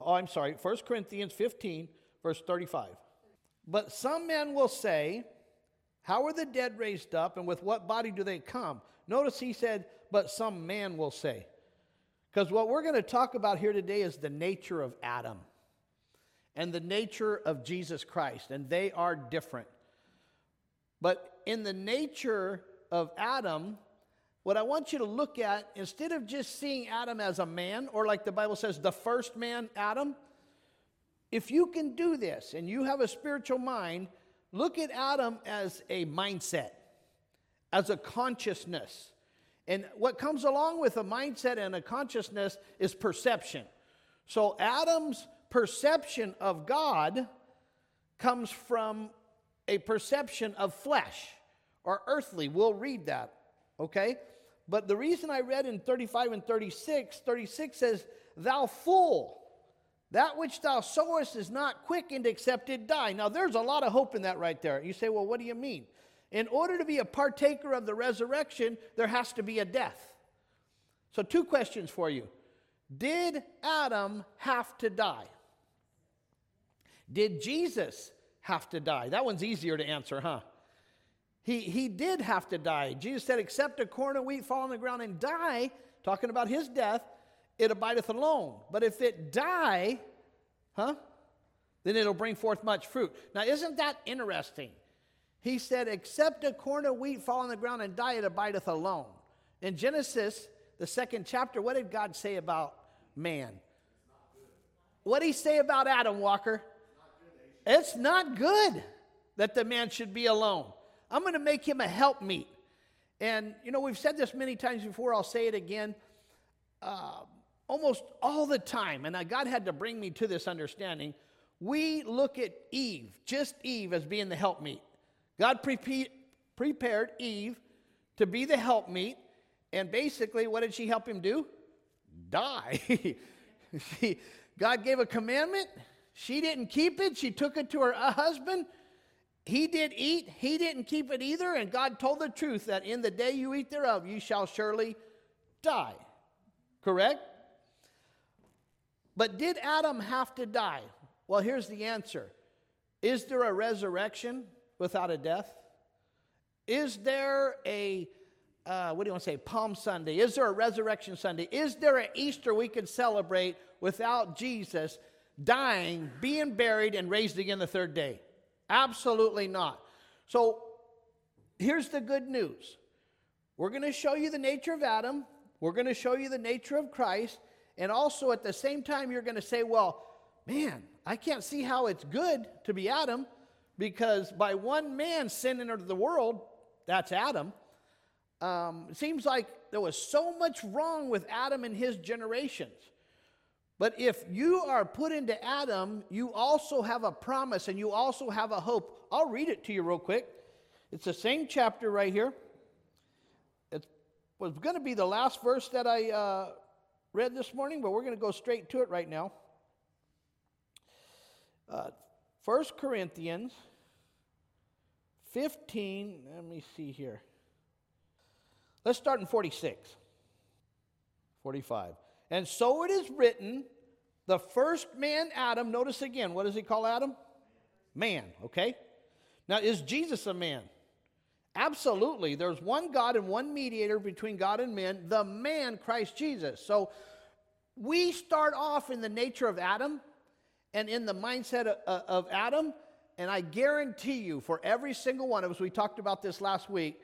Oh, I'm sorry, 1 Corinthians 15, verse 35. But some men will say, How are the dead raised up, and with what body do they come? Notice he said, But some man will say. Because what we're going to talk about here today is the nature of Adam and the nature of Jesus Christ, and they are different. But in the nature of Adam, what I want you to look at, instead of just seeing Adam as a man, or like the Bible says, the first man, Adam, if you can do this and you have a spiritual mind, look at Adam as a mindset, as a consciousness. And what comes along with a mindset and a consciousness is perception. So Adam's perception of God comes from a perception of flesh or earthly. We'll read that, okay? But the reason I read in 35 and 36, 36 says, Thou fool, that which thou sowest is not quickened except it die. Now, there's a lot of hope in that right there. You say, Well, what do you mean? In order to be a partaker of the resurrection, there has to be a death. So, two questions for you Did Adam have to die? Did Jesus have to die? That one's easier to answer, huh? He, he did have to die. Jesus said, Except a corn of wheat fall on the ground and die, talking about his death, it abideth alone. But if it die, huh? Then it'll bring forth much fruit. Now, isn't that interesting? He said, Except a corn of wheat fall on the ground and die, it abideth alone. In Genesis, the second chapter, what did God say about man? What did he say about Adam, Walker? It's not good that the man should be alone. I'm going to make him a helpmeet. And, you know, we've said this many times before, I'll say it again. Uh, almost all the time, and God had to bring me to this understanding, we look at Eve, just Eve, as being the helpmeet. God pre- prepared Eve to be the helpmeet, and basically, what did she help him do? Die. she, God gave a commandment, she didn't keep it. She took it to her husband. He did eat. He didn't keep it either. And God told the truth that in the day you eat thereof, you shall surely die. Correct? But did Adam have to die? Well, here's the answer Is there a resurrection without a death? Is there a, uh, what do you want to say, Palm Sunday? Is there a Resurrection Sunday? Is there an Easter we could celebrate without Jesus dying, being buried, and raised again the third day? Absolutely not. So here's the good news we're going to show you the nature of Adam, we're going to show you the nature of Christ, and also at the same time, you're going to say, well, man, I can't see how it's good to be Adam because by one man sin entered the world, that's Adam. Um, it seems like there was so much wrong with Adam and his generations. But if you are put into Adam, you also have a promise and you also have a hope. I'll read it to you real quick. It's the same chapter right here. It was going to be the last verse that I uh, read this morning, but we're going to go straight to it right now. Uh, 1 Corinthians 15, let me see here. Let's start in 46, 45. And so it is written, the first man, Adam, notice again, what does he call Adam? Man, okay? Now, is Jesus a man? Absolutely. There's one God and one mediator between God and men, the man, Christ Jesus. So we start off in the nature of Adam and in the mindset of, of Adam. And I guarantee you, for every single one of us, we talked about this last week,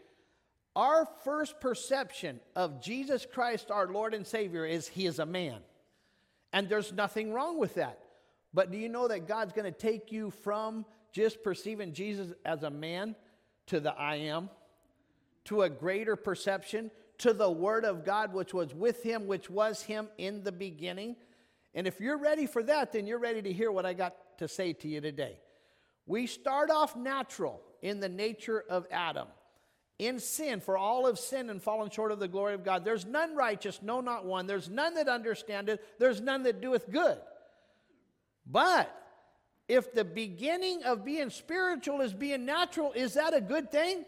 our first perception of Jesus Christ, our Lord and Savior, is He is a man. And there's nothing wrong with that. But do you know that God's going to take you from just perceiving Jesus as a man to the I am, to a greater perception, to the Word of God, which was with Him, which was Him in the beginning? And if you're ready for that, then you're ready to hear what I got to say to you today. We start off natural in the nature of Adam in sin, for all have sinned and fallen short of the glory of God. There's none righteous, no, not one. There's none that understandeth, there's none that doeth good. But if the beginning of being spiritual is being natural, is that a good thing?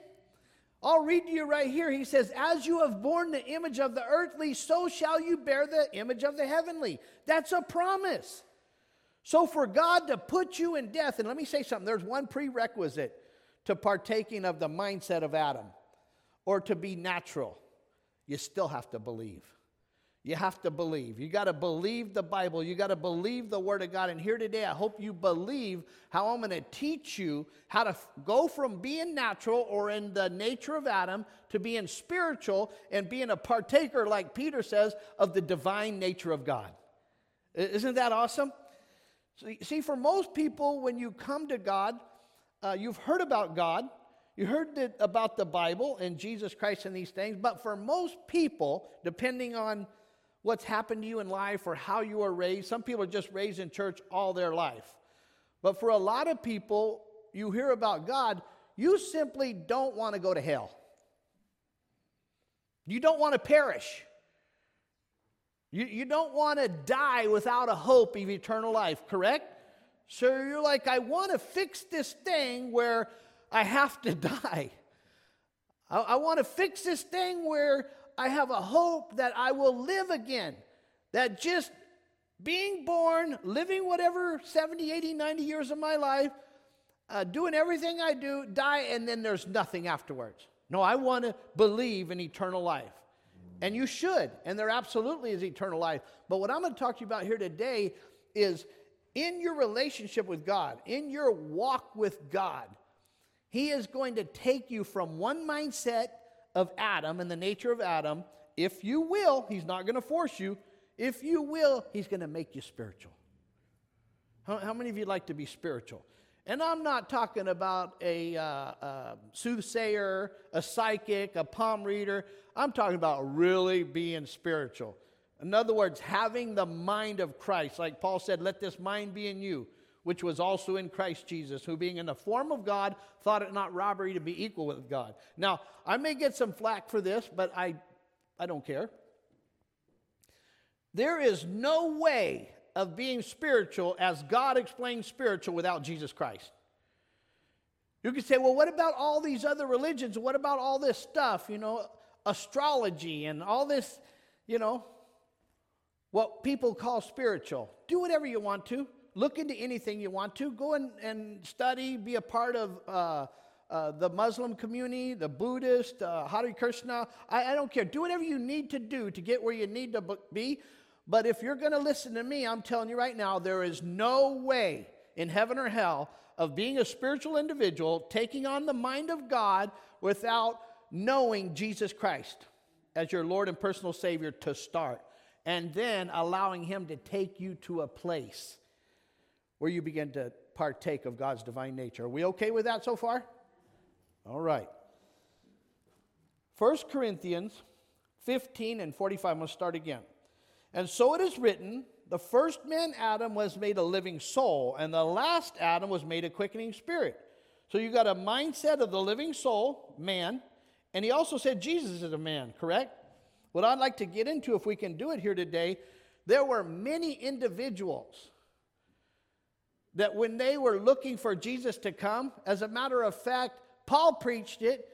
I'll read to you right here. He says, As you have borne the image of the earthly, so shall you bear the image of the heavenly. That's a promise. So, for God to put you in death, and let me say something there's one prerequisite to partaking of the mindset of Adam or to be natural. You still have to believe. You have to believe. You got to believe the Bible. You got to believe the Word of God. And here today, I hope you believe how I'm going to teach you how to f- go from being natural or in the nature of Adam to being spiritual and being a partaker, like Peter says, of the divine nature of God. Isn't that awesome? See, for most people, when you come to God, uh, you've heard about God, you heard about the Bible and Jesus Christ and these things, but for most people, depending on what's happened to you in life or how you are raised, some people are just raised in church all their life. But for a lot of people, you hear about God, you simply don't want to go to hell. You don't want to perish. You, you don't want to die without a hope of eternal life, correct? So you're like, I want to fix this thing where I have to die. I, I want to fix this thing where I have a hope that I will live again. That just being born, living whatever 70, 80, 90 years of my life, uh, doing everything I do, die, and then there's nothing afterwards. No, I want to believe in eternal life. And you should, and there absolutely is eternal life. But what I'm going to talk to you about here today is in your relationship with God, in your walk with God, He is going to take you from one mindset of Adam and the nature of Adam. If you will, He's not going to force you. If you will, He's going to make you spiritual. How, how many of you like to be spiritual? And I'm not talking about a, uh, a, soothsayer, a psychic, a palm reader. I'm talking about really being spiritual. In other words, having the mind of Christ. Like Paul said, let this mind be in you, which was also in Christ Jesus, who being in the form of God, thought it not robbery to be equal with God. Now, I may get some flack for this, but I, I don't care. There is no way of being spiritual as God explains spiritual without Jesus Christ. You can say, well, what about all these other religions? What about all this stuff, you know, astrology and all this, you know, what people call spiritual? Do whatever you want to. Look into anything you want to. Go and, and study, be a part of uh, uh, the Muslim community, the Buddhist, uh, Hare Krishna. I, I don't care. Do whatever you need to do to get where you need to be. But if you're going to listen to me, I'm telling you right now, there is no way in heaven or hell of being a spiritual individual, taking on the mind of God without knowing Jesus Christ as your Lord and personal Savior to start, and then allowing Him to take you to a place where you begin to partake of God's divine nature. Are we okay with that so far? All right. 1 Corinthians 15 and 45. I'm start again. And so it is written the first man, Adam, was made a living soul, and the last Adam was made a quickening spirit. So you got a mindset of the living soul, man, and he also said Jesus is a man, correct? What I'd like to get into, if we can do it here today, there were many individuals that when they were looking for Jesus to come, as a matter of fact, Paul preached it,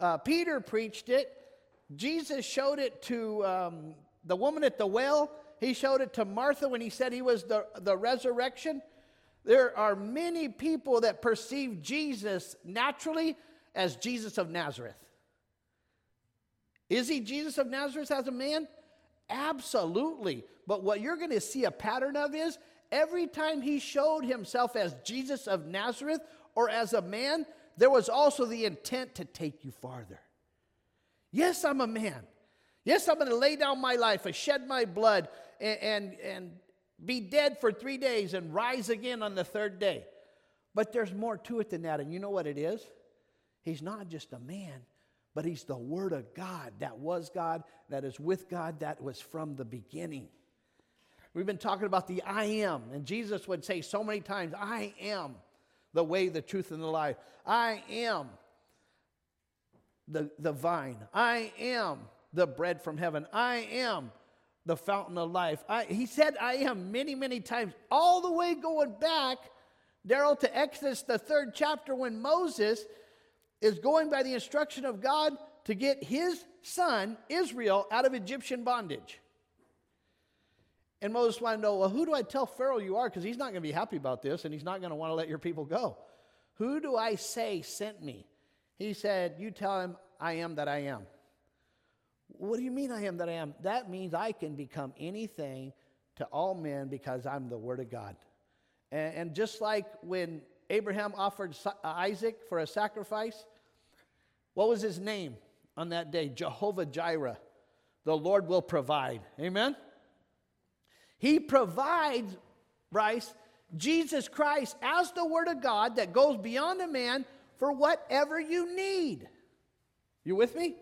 uh, Peter preached it, Jesus showed it to um, the woman at the well, he showed it to Martha when he said he was the, the resurrection. There are many people that perceive Jesus naturally as Jesus of Nazareth. Is he Jesus of Nazareth as a man? Absolutely. But what you're going to see a pattern of is every time he showed himself as Jesus of Nazareth or as a man, there was also the intent to take you farther. Yes, I'm a man. Yes, I'm going to lay down my life and shed my blood and, and, and be dead for three days and rise again on the third day. But there's more to it than that. And you know what it is? He's not just a man, but he's the Word of God that was God, that is with God, that was from the beginning. We've been talking about the I am, and Jesus would say so many times, I am the way, the truth, and the life. I am the, the vine. I am the bread from heaven. I am the fountain of life. I, he said, I am many, many times, all the way going back, Daryl, to Exodus, the third chapter, when Moses is going by the instruction of God to get his son, Israel, out of Egyptian bondage. And Moses wanted to know, well, who do I tell Pharaoh you are? Because he's not going to be happy about this and he's not going to want to let your people go. Who do I say sent me? He said, You tell him I am that I am. What do you mean I am that I am? That means I can become anything to all men because I'm the Word of God. And, and just like when Abraham offered uh, Isaac for a sacrifice, what was his name on that day? Jehovah Jireh. The Lord will provide. Amen? He provides, Bryce, Jesus Christ as the Word of God that goes beyond a man for whatever you need. You with me?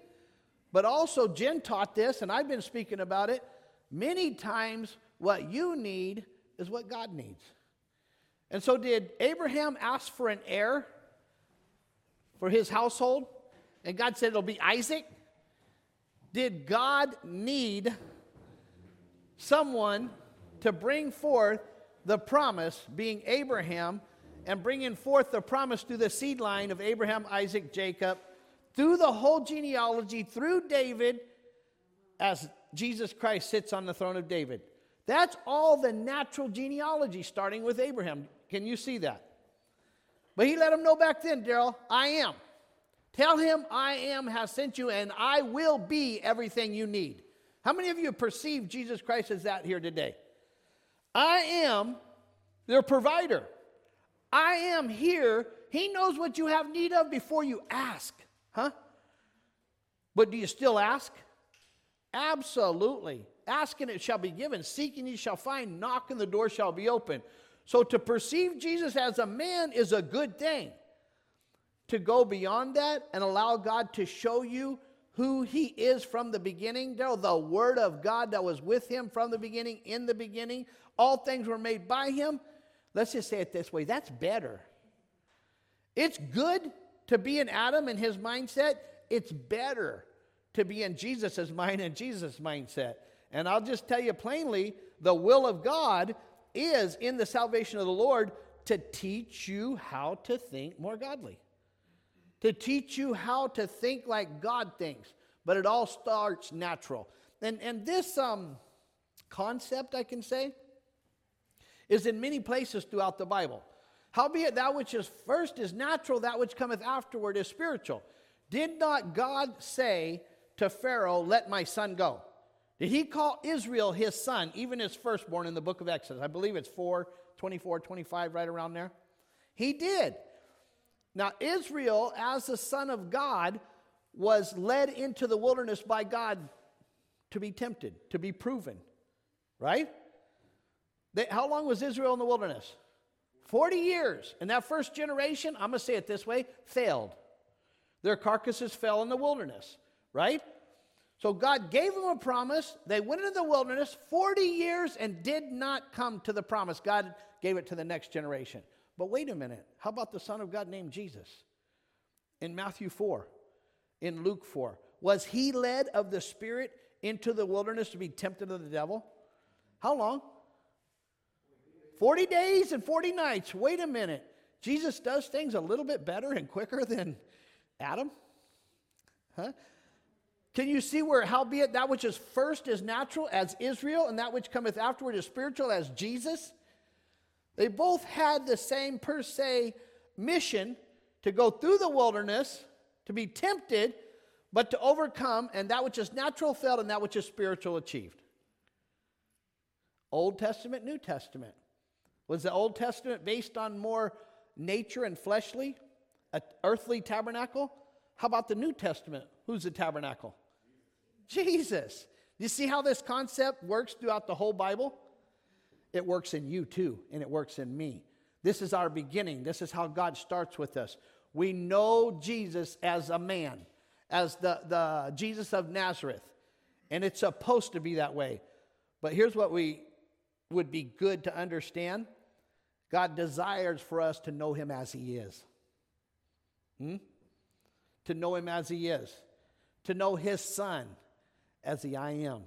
But also, Jen taught this, and I've been speaking about it. Many times, what you need is what God needs. And so, did Abraham ask for an heir for his household? And God said it'll be Isaac? Did God need someone to bring forth the promise, being Abraham, and bringing forth the promise through the seed line of Abraham, Isaac, Jacob, through the whole genealogy, through David, as Jesus Christ sits on the throne of David. That's all the natural genealogy, starting with Abraham. Can you see that? But he let him know back then, Daryl, I am. Tell him I am has sent you, and I will be everything you need. How many of you perceive Jesus Christ as that here today? I am their provider. I am here. He knows what you have need of before you ask. Huh? But do you still ask? Absolutely. Asking it shall be given, seeking you shall find, knocking the door shall be open. So to perceive Jesus as a man is a good thing. To go beyond that and allow God to show you who he is from the beginning, the word of God that was with him from the beginning, in the beginning, all things were made by him. Let's just say it this way that's better. It's good to be in Adam and his mindset, it's better to be in Jesus' mind and Jesus' mindset. And I'll just tell you plainly the will of God is in the salvation of the Lord to teach you how to think more godly, to teach you how to think like God thinks. But it all starts natural. And, and this um, concept, I can say, is in many places throughout the Bible. Howbeit, that which is first is natural, that which cometh afterward is spiritual. Did not God say to Pharaoh, Let my son go? Did he call Israel his son, even his firstborn in the book of Exodus? I believe it's 4, 24, 25, right around there. He did. Now, Israel, as the son of God, was led into the wilderness by God to be tempted, to be proven, right? They, how long was Israel in the wilderness? 40 years. And that first generation, I'm going to say it this way, failed. Their carcasses fell in the wilderness, right? So God gave them a promise. They went into the wilderness 40 years and did not come to the promise. God gave it to the next generation. But wait a minute. How about the Son of God named Jesus? In Matthew 4, in Luke 4. Was he led of the Spirit into the wilderness to be tempted of the devil? How long? 40 days and 40 nights. Wait a minute. Jesus does things a little bit better and quicker than Adam? Huh? Can you see where, howbeit that which is first is natural as Israel, and that which cometh afterward is spiritual as Jesus? They both had the same per se mission to go through the wilderness, to be tempted, but to overcome, and that which is natural failed, and that which is spiritual achieved. Old Testament, New Testament. Was the Old Testament based on more nature and fleshly, an earthly tabernacle? How about the New Testament? Who's the tabernacle? Jesus. You see how this concept works throughout the whole Bible? It works in you too, and it works in me. This is our beginning. This is how God starts with us. We know Jesus as a man, as the, the Jesus of Nazareth, and it's supposed to be that way. But here's what we would be good to understand God desires for us to know him as he is. Hmm? To know him as he is. To know his son as the I am.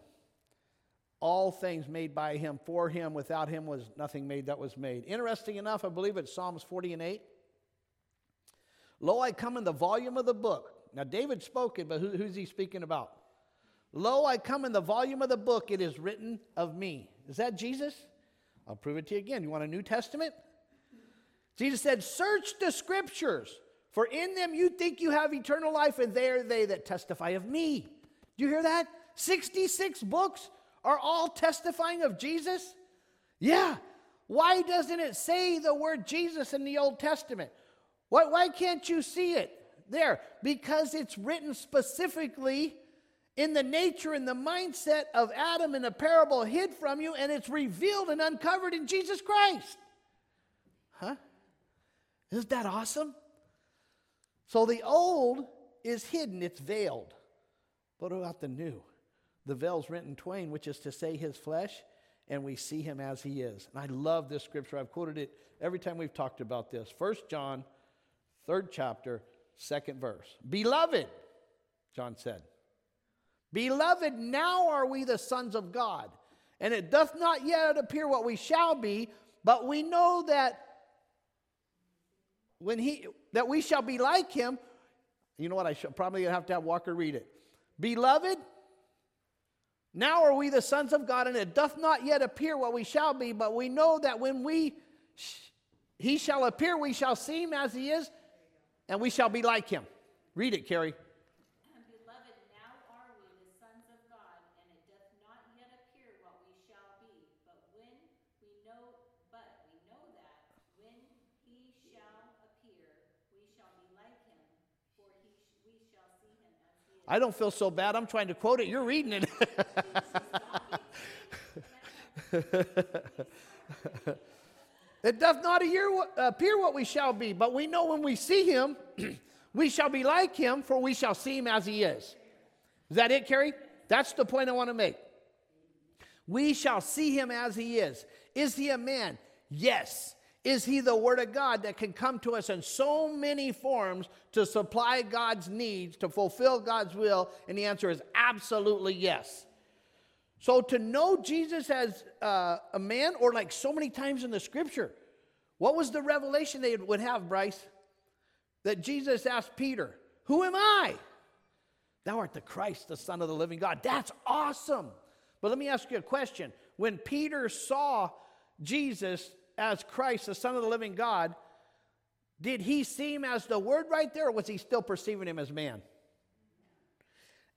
All things made by him, for him, without him was nothing made that was made. Interesting enough, I believe it's Psalms 40 and 8. Lo, I come in the volume of the book. Now, David spoke it, but who, who's he speaking about? Lo, I come in the volume of the book, it is written of me. Is that Jesus? I'll prove it to you again. You want a New Testament? Jesus said, Search the scriptures, for in them you think you have eternal life, and they are they that testify of me. Do you hear that? 66 books are all testifying of Jesus? Yeah. Why doesn't it say the word Jesus in the Old Testament? Why, why can't you see it there? Because it's written specifically in the nature and the mindset of Adam in a parable hid from you, and it's revealed and uncovered in Jesus Christ. Huh? Isn't that awesome? So the old is hidden, it's veiled. What about the new? The veil's rent in twain, which is to say, his flesh, and we see him as he is. And I love this scripture. I've quoted it every time we've talked about this. First John, third chapter, second verse. Beloved, John said, Beloved, now are we the sons of God, and it doth not yet appear what we shall be, but we know that when he that we shall be like him. You know what? I should probably have to have Walker read it. Beloved, now are we the sons of God, and it doth not yet appear what we shall be, but we know that when we he shall appear, we shall see him as he is, and we shall be like him. Read it, Carrie. I don't feel so bad. I'm trying to quote it. You're reading it. it doth not appear what we shall be, but we know when we see him, we shall be like him, for we shall see him as he is. Is that it, Carrie? That's the point I want to make. We shall see him as he is. Is he a man? Yes. Is he the Word of God that can come to us in so many forms to supply God's needs, to fulfill God's will? And the answer is absolutely yes. So to know Jesus as uh, a man, or like so many times in the scripture, what was the revelation they would have, Bryce? That Jesus asked Peter, Who am I? Thou art the Christ, the Son of the living God. That's awesome. But let me ask you a question. When Peter saw Jesus as Christ, the Son of the living God, did he see him as the Word right there, or was he still perceiving him as man?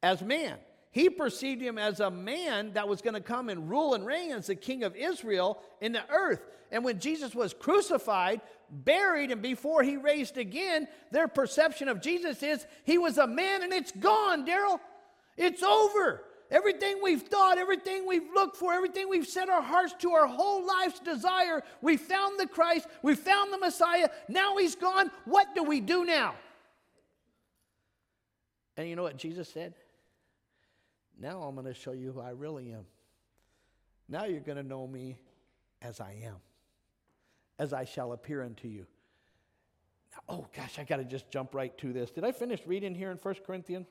As man. He perceived him as a man that was going to come and rule and reign as the king of Israel in the earth. And when Jesus was crucified, buried, and before he raised again, their perception of Jesus is he was a man and it's gone, Daryl. It's over. Everything we've thought, everything we've looked for, everything we've set our hearts to, our whole life's desire, we found the Christ, we found the Messiah, now he's gone. What do we do now? And you know what Jesus said? Now I'm going to show you who I really am. Now you're going to know me as I am, as I shall appear unto you. oh gosh, I got to just jump right to this. Did I finish reading here in 1 Corinthians?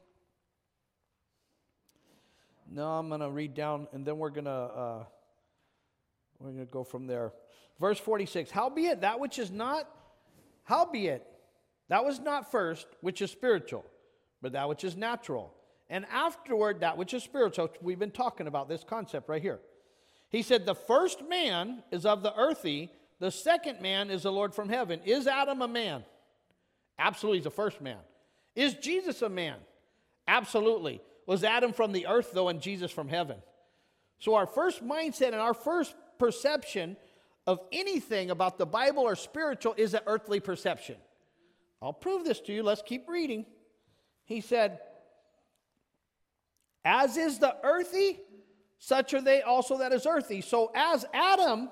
No, I'm going to read down and then we're going to uh, we're going to go from there. Verse 46. Howbeit that which is not howbeit that was not first which is spiritual, but that which is natural. And afterward that which is spiritual. We've been talking about this concept right here. He said the first man is of the earthy, the second man is the Lord from heaven. Is Adam a man? Absolutely, he's the first man. Is Jesus a man? Absolutely. Was Adam from the earth, though, and Jesus from heaven? So, our first mindset and our first perception of anything about the Bible or spiritual is an earthly perception. I'll prove this to you. Let's keep reading. He said, As is the earthy, such are they also that is earthy. So, as Adam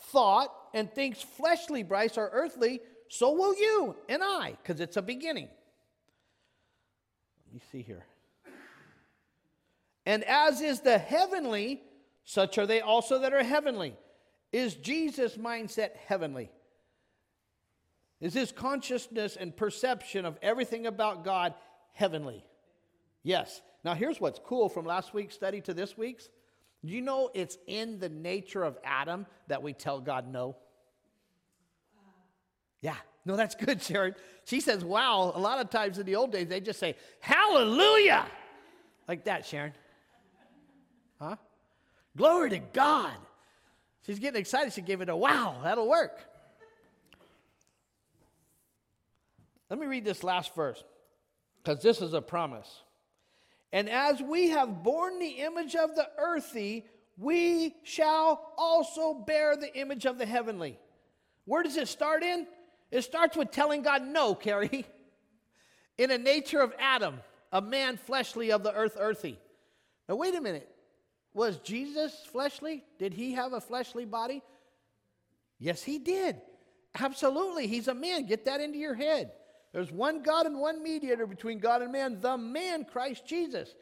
thought and thinks fleshly, Bryce, are earthly, so will you and I, because it's a beginning. Let me see here. And as is the heavenly, such are they also that are heavenly. Is Jesus' mindset heavenly? Is his consciousness and perception of everything about God heavenly? Yes. Now, here's what's cool from last week's study to this week's. Do you know it's in the nature of Adam that we tell God no? Yeah. No, that's good, Sharon. She says, wow. A lot of times in the old days, they just say, hallelujah. Like that, Sharon. Huh? Glory to God. She's getting excited. She gave it a wow, that'll work. Let me read this last verse because this is a promise. And as we have borne the image of the earthy, we shall also bear the image of the heavenly. Where does it start in? It starts with telling God no, Carrie. In a nature of Adam, a man fleshly of the earth, earthy. Now, wait a minute. Was Jesus fleshly? Did he have a fleshly body? Yes, he did. Absolutely. He's a man. Get that into your head. There's one God and one mediator between God and man, the man, Christ Jesus.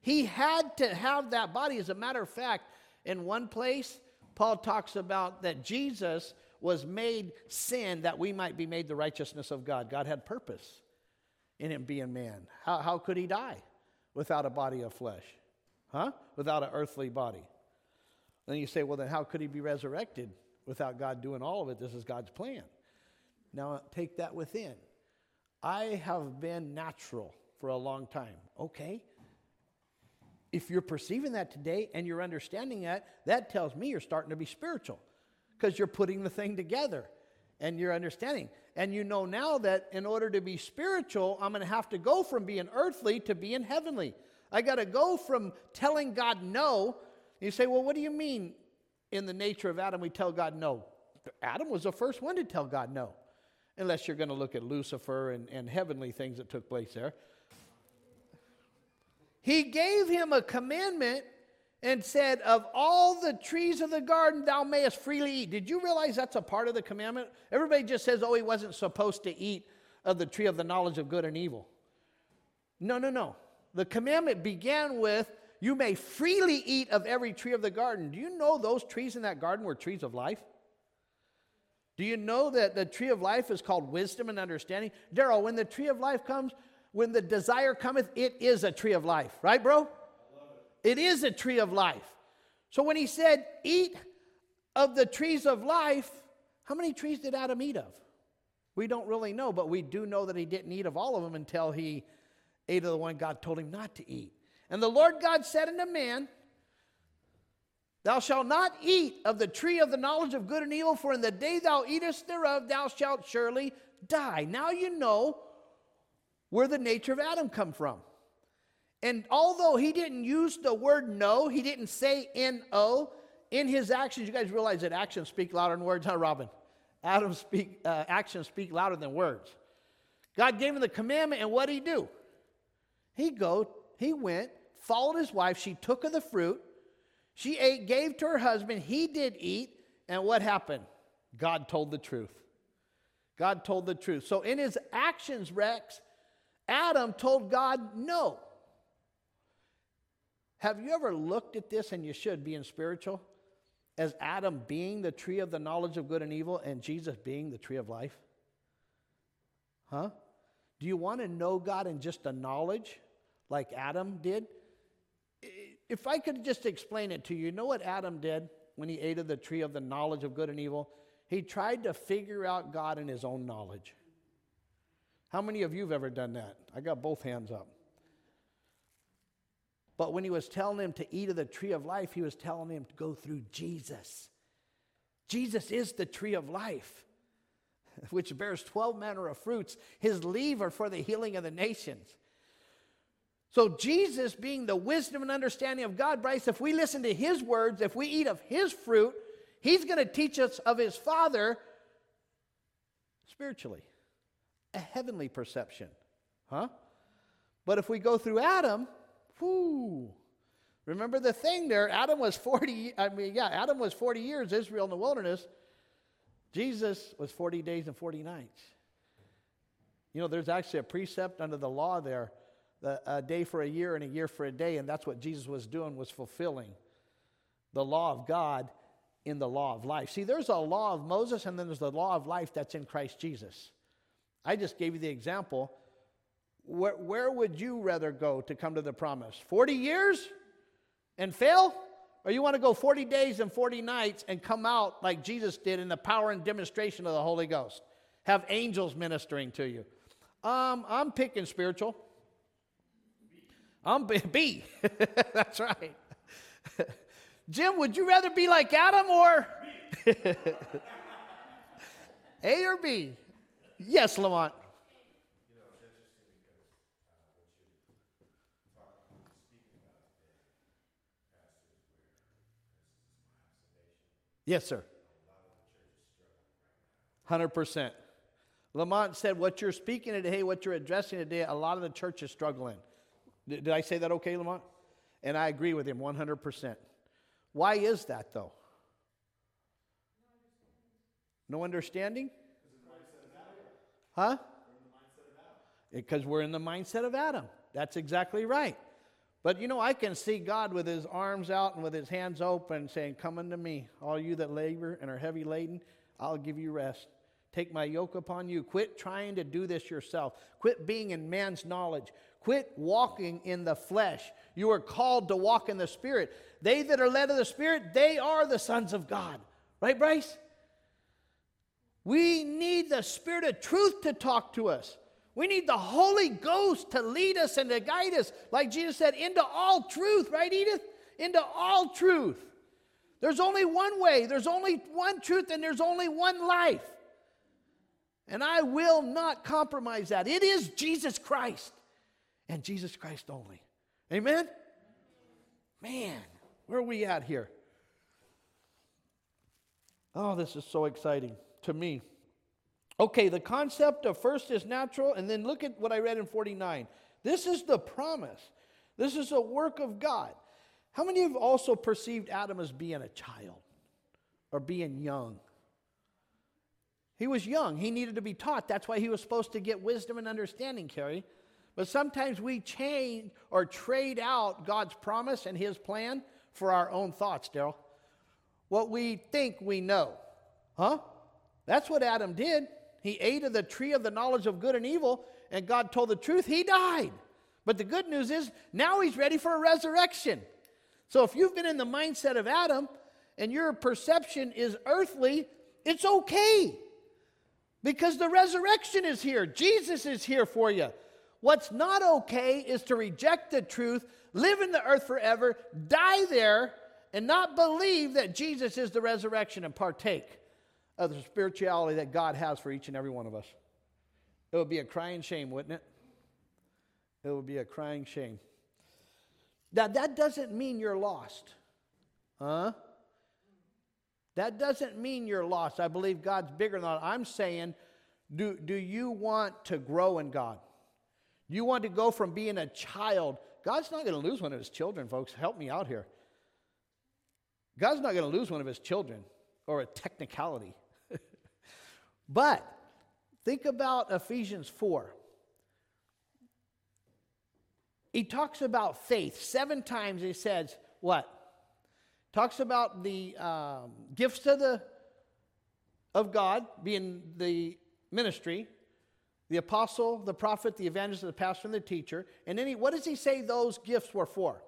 He had to have that body. As a matter of fact, in one place, Paul talks about that Jesus was made sin that we might be made the righteousness of God. God had purpose in him being man. How, how could he die without a body of flesh? Huh? Without an earthly body. Then you say, well, then how could he be resurrected without God doing all of it? This is God's plan. Now take that within. I have been natural for a long time. Okay. If you're perceiving that today and you're understanding that, that tells me you're starting to be spiritual because you're putting the thing together and you're understanding. And you know now that in order to be spiritual, I'm going to have to go from being earthly to being heavenly. I got to go from telling God no. You say, well, what do you mean in the nature of Adam we tell God no? Adam was the first one to tell God no unless you're going to look at Lucifer and, and heavenly things that took place there. He gave him a commandment and said, Of all the trees of the garden, thou mayest freely eat. Did you realize that's a part of the commandment? Everybody just says, Oh, he wasn't supposed to eat of the tree of the knowledge of good and evil. No, no, no. The commandment began with, You may freely eat of every tree of the garden. Do you know those trees in that garden were trees of life? Do you know that the tree of life is called wisdom and understanding? Daryl, when the tree of life comes, when the desire cometh, it is a tree of life, right, bro? It. is a tree of life. So when he said, Eat of the trees of life, how many trees did Adam eat of? We don't really know, but we do know that he didn't eat of all of them until he ate of the one God told him not to eat. And the Lord God said unto man, Thou shalt not eat of the tree of the knowledge of good and evil, for in the day thou eatest thereof, thou shalt surely die. Now you know where the nature of Adam come from. And although he didn't use the word no, he didn't say N-O, in his actions, you guys realize that actions speak louder than words, huh, Robin? Adam speak, uh, actions speak louder than words. God gave him the commandment, and what did he do? He go, he went, followed his wife, she took of the fruit, she ate, gave to her husband, he did eat, and what happened? God told the truth. God told the truth. So in his actions, Rex, Adam told God no. Have you ever looked at this, and you should, being spiritual, as Adam being the tree of the knowledge of good and evil and Jesus being the tree of life? Huh? Do you want to know God in just a knowledge like Adam did? if I could just explain it to you, you know what Adam did when he ate of the tree of the knowledge of good and evil? He tried to figure out God in his own knowledge. How many of you have ever done that? I got both hands up. But when he was telling him to eat of the tree of life, he was telling him to go through Jesus. Jesus is the tree of life, which bears 12 manner of fruits. His leaf are for the healing of the nations. So, Jesus being the wisdom and understanding of God, Bryce, if we listen to his words, if we eat of his fruit, he's going to teach us of his Father spiritually, a heavenly perception. Huh? But if we go through Adam, whoo, remember the thing there, Adam was 40, I mean, yeah, Adam was 40 years, Israel in the wilderness. Jesus was 40 days and 40 nights. You know, there's actually a precept under the law there a day for a year and a year for a day, and that's what Jesus was doing, was fulfilling the law of God in the law of life. See, there's a law of Moses, and then there's the law of life that's in Christ Jesus. I just gave you the example. Where, where would you rather go to come to the promise? 40 years and fail? Or you want to go 40 days and 40 nights and come out like Jesus did in the power and demonstration of the Holy Ghost? Have angels ministering to you. Um, I'm picking spiritual. I'm B. That's right. Jim, would you rather be like Adam or A or B? Yes, Lamont. Yes, sir. 100%. Lamont said, What you're speaking today, what you're addressing today, a lot of the church is struggling. Did, did I say that okay, Lamont? And I agree with him 100%. Why is that, though? No understanding? Huh? Because we're in the mindset of Adam. That's exactly right. But you know, I can see God with his arms out and with his hands open saying, Come unto me, all you that labor and are heavy laden, I'll give you rest. Take my yoke upon you. Quit trying to do this yourself. Quit being in man's knowledge. Quit walking in the flesh. You are called to walk in the Spirit. They that are led of the Spirit, they are the sons of God. Right, Bryce? We need the Spirit of truth to talk to us. We need the Holy Ghost to lead us and to guide us, like Jesus said, into all truth, right, Edith? Into all truth. There's only one way, there's only one truth, and there's only one life. And I will not compromise that. It is Jesus Christ and Jesus Christ only. Amen? Man, where are we at here? Oh, this is so exciting to me. Okay, the concept of first is natural, and then look at what I read in 49. This is the promise. This is a work of God. How many of you have also perceived Adam as being a child or being young? He was young. He needed to be taught. That's why he was supposed to get wisdom and understanding, Carrie. But sometimes we change or trade out God's promise and his plan for our own thoughts, Daryl. What we think we know. Huh? That's what Adam did. He ate of the tree of the knowledge of good and evil, and God told the truth. He died. But the good news is now he's ready for a resurrection. So if you've been in the mindset of Adam and your perception is earthly, it's okay. Because the resurrection is here. Jesus is here for you. What's not okay is to reject the truth, live in the earth forever, die there, and not believe that Jesus is the resurrection and partake of the spirituality that God has for each and every one of us. It would be a crying shame, wouldn't it? It would be a crying shame. Now, that doesn't mean you're lost. Huh? That doesn't mean you're lost. I believe God's bigger than that. I'm saying, do, do you want to grow in God? You want to go from being a child. God's not going to lose one of his children, folks. Help me out here. God's not going to lose one of his children or a technicality. But think about Ephesians 4. He talks about faith. Seven times he says, what? Talks about the um, gifts of, the, of God being the ministry, the apostle, the prophet, the evangelist, the pastor, and the teacher. And then he, what does he say those gifts were for?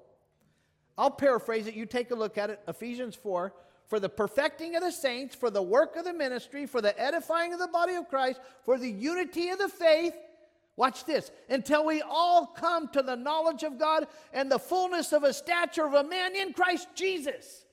I'll paraphrase it. You take a look at it. Ephesians 4 for the perfecting of the saints, for the work of the ministry, for the edifying of the body of Christ, for the unity of the faith. Watch this until we all come to the knowledge of God and the fullness of a stature of a man in Christ Jesus.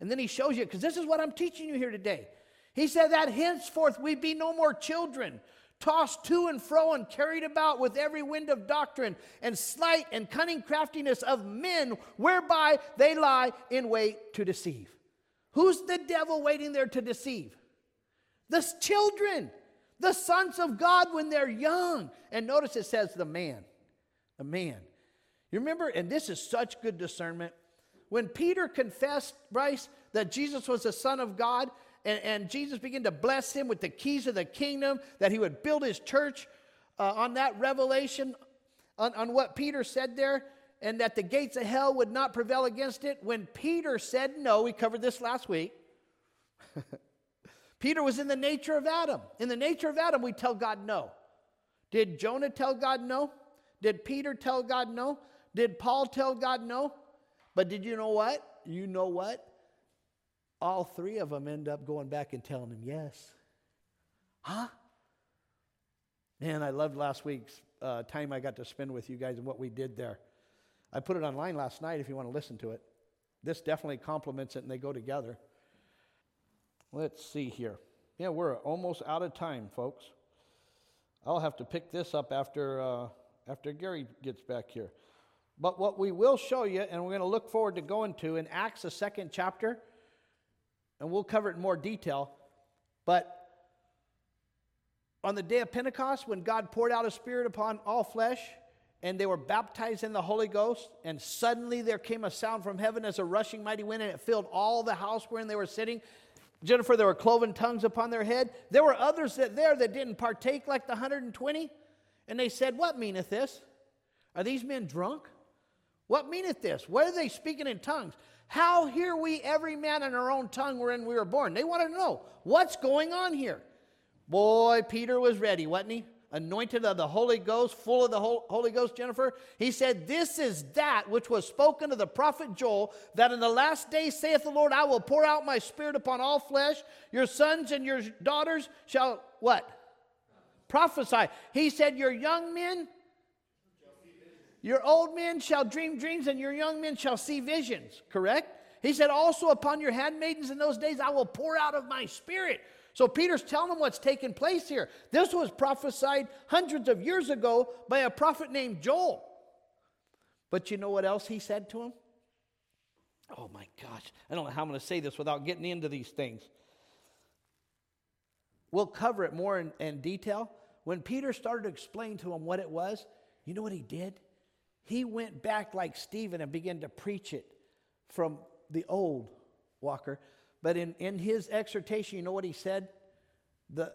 And then he shows you, because this is what I'm teaching you here today. He said that henceforth we be no more children, tossed to and fro and carried about with every wind of doctrine and sleight and cunning craftiness of men, whereby they lie in wait to deceive. Who's the devil waiting there to deceive? The children, the sons of God when they're young. And notice it says the man. The man. You remember, and this is such good discernment. When Peter confessed, Bryce, that Jesus was the Son of God, and, and Jesus began to bless him with the keys of the kingdom, that he would build his church uh, on that revelation, on, on what Peter said there, and that the gates of hell would not prevail against it. When Peter said no, we covered this last week. Peter was in the nature of Adam. In the nature of Adam, we tell God no. Did Jonah tell God no? Did Peter tell God no? Did Paul tell God no? But did you know what? You know what? All three of them end up going back and telling him yes. Huh? Man, I loved last week's uh, time I got to spend with you guys and what we did there. I put it online last night if you want to listen to it. this definitely complements it and they go together. Let's see here. Yeah, we're almost out of time, folks. I'll have to pick this up after, uh, after Gary gets back here. But what we will show you, and we're going to look forward to going to in Acts, the second chapter, and we'll cover it in more detail. But on the day of Pentecost, when God poured out a spirit upon all flesh, and they were baptized in the Holy Ghost, and suddenly there came a sound from heaven as a rushing mighty wind, and it filled all the house wherein they were sitting. Jennifer, there were cloven tongues upon their head. There were others that there that didn't partake, like the 120. And they said, What meaneth this? Are these men drunk? What meaneth this? What are they speaking in tongues? How hear we every man in our own tongue wherein we were born? They wanted to know what's going on here. Boy, Peter was ready, wasn't he? Anointed of the Holy Ghost, full of the Holy Ghost, Jennifer. He said, This is that which was spoken of the prophet Joel, that in the last days, saith the Lord, I will pour out my spirit upon all flesh. Your sons and your daughters shall what? Prophesy. He said, Your young men, your old men shall dream dreams, and your young men shall see visions. Correct? He said, Also upon your handmaidens in those days, I will pour out of my spirit. So Peter's telling them what's taking place here. This was prophesied hundreds of years ago by a prophet named Joel. But you know what else he said to him? Oh my gosh, I don't know how I'm going to say this without getting into these things. We'll cover it more in, in detail. When Peter started to explain to him what it was, you know what he did? He went back like Stephen and began to preach it from the old Walker but in, in his exhortation, you know what he said? The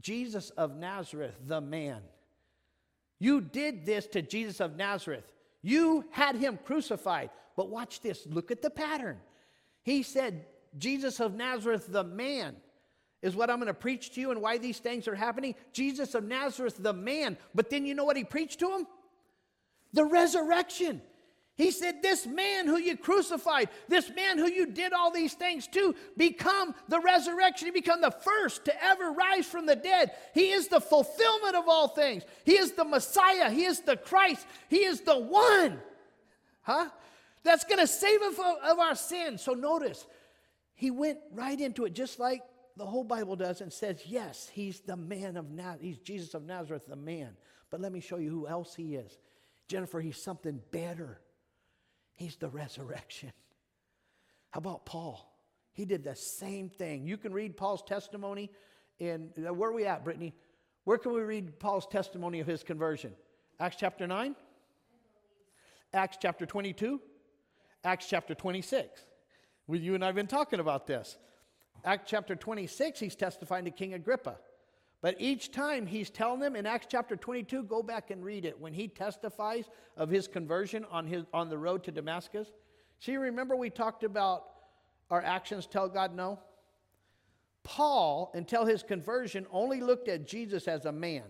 Jesus of Nazareth, the man. You did this to Jesus of Nazareth. You had him crucified. But watch this. Look at the pattern. He said, Jesus of Nazareth, the man, is what I'm going to preach to you and why these things are happening. Jesus of Nazareth, the man. But then you know what he preached to him? The resurrection. He said, This man who you crucified, this man who you did all these things to, become the resurrection. He become the first to ever rise from the dead. He is the fulfillment of all things. He is the Messiah. He is the Christ. He is the one. Huh? That's going to save us of our sins. So notice, he went right into it just like the whole Bible does and says, Yes, he's the man of Nazareth. He's Jesus of Nazareth, the man. But let me show you who else he is. Jennifer, he's something better. He's the resurrection. How about Paul? He did the same thing. You can read Paul's testimony in, where are we at, Brittany? Where can we read Paul's testimony of his conversion? Acts chapter 9? Acts chapter 22? Acts chapter 26. Well, you and I have been talking about this. Acts chapter 26, he's testifying to King Agrippa. But each time he's telling them in Acts chapter 22, go back and read it. When he testifies of his conversion on, his, on the road to Damascus. See, remember we talked about our actions tell God no? Paul, until his conversion, only looked at Jesus as a man.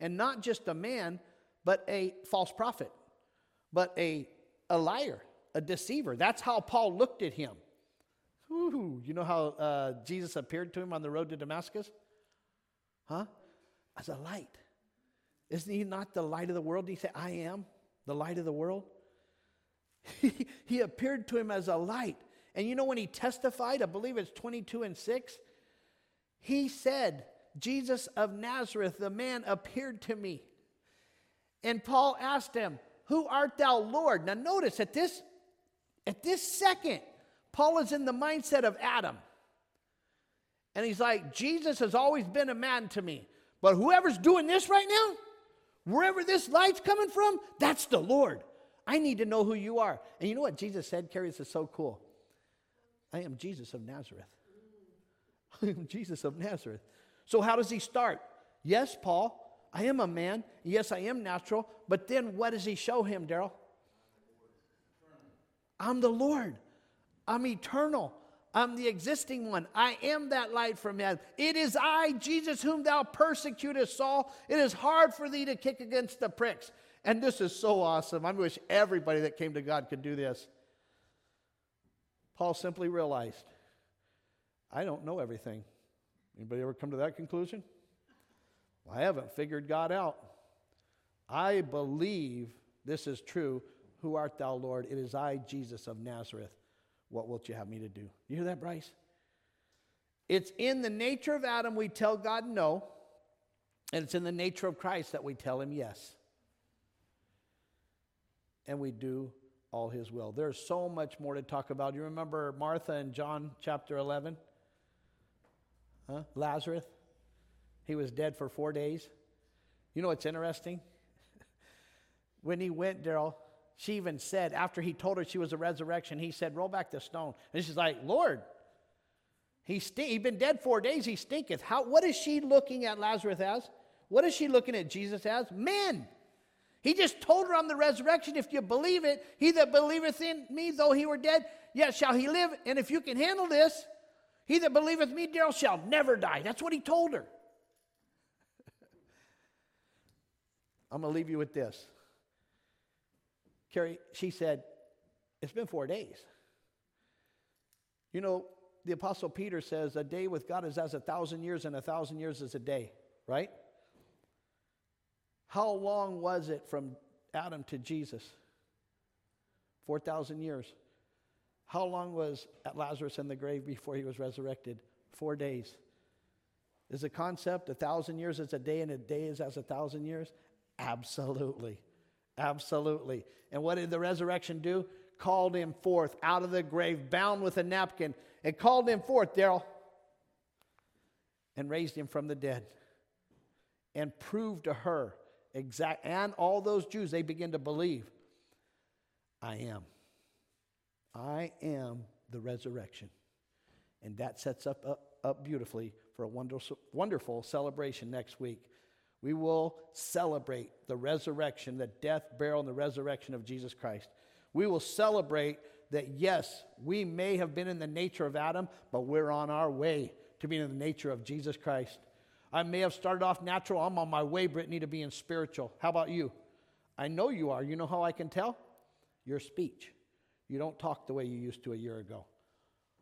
And not just a man, but a false prophet, but a, a liar, a deceiver. That's how Paul looked at him. Ooh, you know how uh, Jesus appeared to him on the road to Damascus? Huh? As a light. Isn't he not the light of the world? He said, I am the light of the world. He, he appeared to him as a light. And you know when he testified, I believe it's 22 and 6, he said, Jesus of Nazareth, the man, appeared to me. And Paul asked him, Who art thou, Lord? Now notice at this, at this second, Paul is in the mindset of Adam. And he's like, Jesus has always been a man to me. But whoever's doing this right now, wherever this light's coming from, that's the Lord. I need to know who you are. And you know what Jesus said, Carrie? This is so cool. I am Jesus of Nazareth. I am Jesus of Nazareth. So, how does he start? Yes, Paul, I am a man. Yes, I am natural. But then what does he show him, Daryl? I'm the Lord. I'm eternal. I'm the existing one. I am that light from heaven. It is I, Jesus, whom thou persecutest, Saul. It is hard for thee to kick against the pricks. And this is so awesome. I wish everybody that came to God could do this. Paul simply realized, I don't know everything. Anybody ever come to that conclusion? I haven't figured God out. I believe this is true. Who art thou, Lord? It is I, Jesus of Nazareth. What wilt you have me to do? You hear that, Bryce? It's in the nature of Adam we tell God no, and it's in the nature of Christ that we tell him yes. And we do all his will. There's so much more to talk about. You remember Martha in John chapter 11? Huh? Lazarus? He was dead for four days. You know what's interesting? when he went, Daryl, she even said, after he told her she was a resurrection, he said, Roll back the stone. And she's like, Lord, he stink- he's been dead four days, he stinketh. How, what is she looking at Lazarus as? What is she looking at Jesus as? Men. He just told her on the resurrection, if you believe it, he that believeth in me, though he were dead, yet shall he live. And if you can handle this, he that believeth me, Daryl, shall never die. That's what he told her. I'm going to leave you with this. Carrie, she said, It's been four days. You know, the Apostle Peter says, A day with God is as a thousand years, and a thousand years is a day, right? How long was it from Adam to Jesus? 4,000 years. How long was at Lazarus in the grave before he was resurrected? Four days. Is the concept a thousand years is a day and a day is as a thousand years? Absolutely. Absolutely. And what did the resurrection do? Called him forth out of the grave, bound with a napkin. It called him forth, Daryl, and raised him from the dead. And proved to her exact and all those Jews, they begin to believe, I am. I am the resurrection. And that sets up, up, up beautifully for a wonderful, wonderful celebration next week. We will celebrate the resurrection, the death, burial, and the resurrection of Jesus Christ. We will celebrate that, yes, we may have been in the nature of Adam, but we're on our way to being in the nature of Jesus Christ. I may have started off natural. I'm on my way, Brittany, to being spiritual. How about you? I know you are. You know how I can tell? Your speech. You don't talk the way you used to a year ago.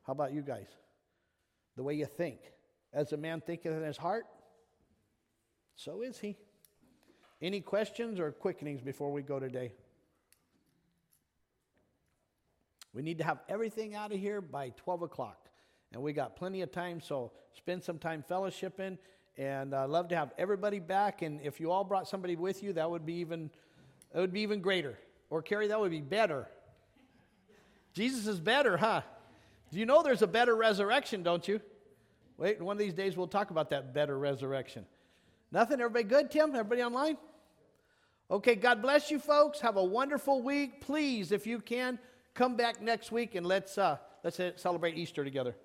How about you guys? The way you think. As a man thinketh in his heart, so is he. Any questions or quickenings before we go today? We need to have everything out of here by 12 o'clock. And we got plenty of time, so spend some time fellowshipping. And I uh, love to have everybody back. And if you all brought somebody with you, that would be even, that would be even greater. Or Carrie, that would be better. Jesus is better, huh? Do you know there's a better resurrection, don't you? Wait, one of these days we'll talk about that better resurrection. Nothing? Everybody good, Tim? Everybody online? Okay, God bless you folks. Have a wonderful week. Please, if you can, come back next week and let's uh, let's celebrate Easter together.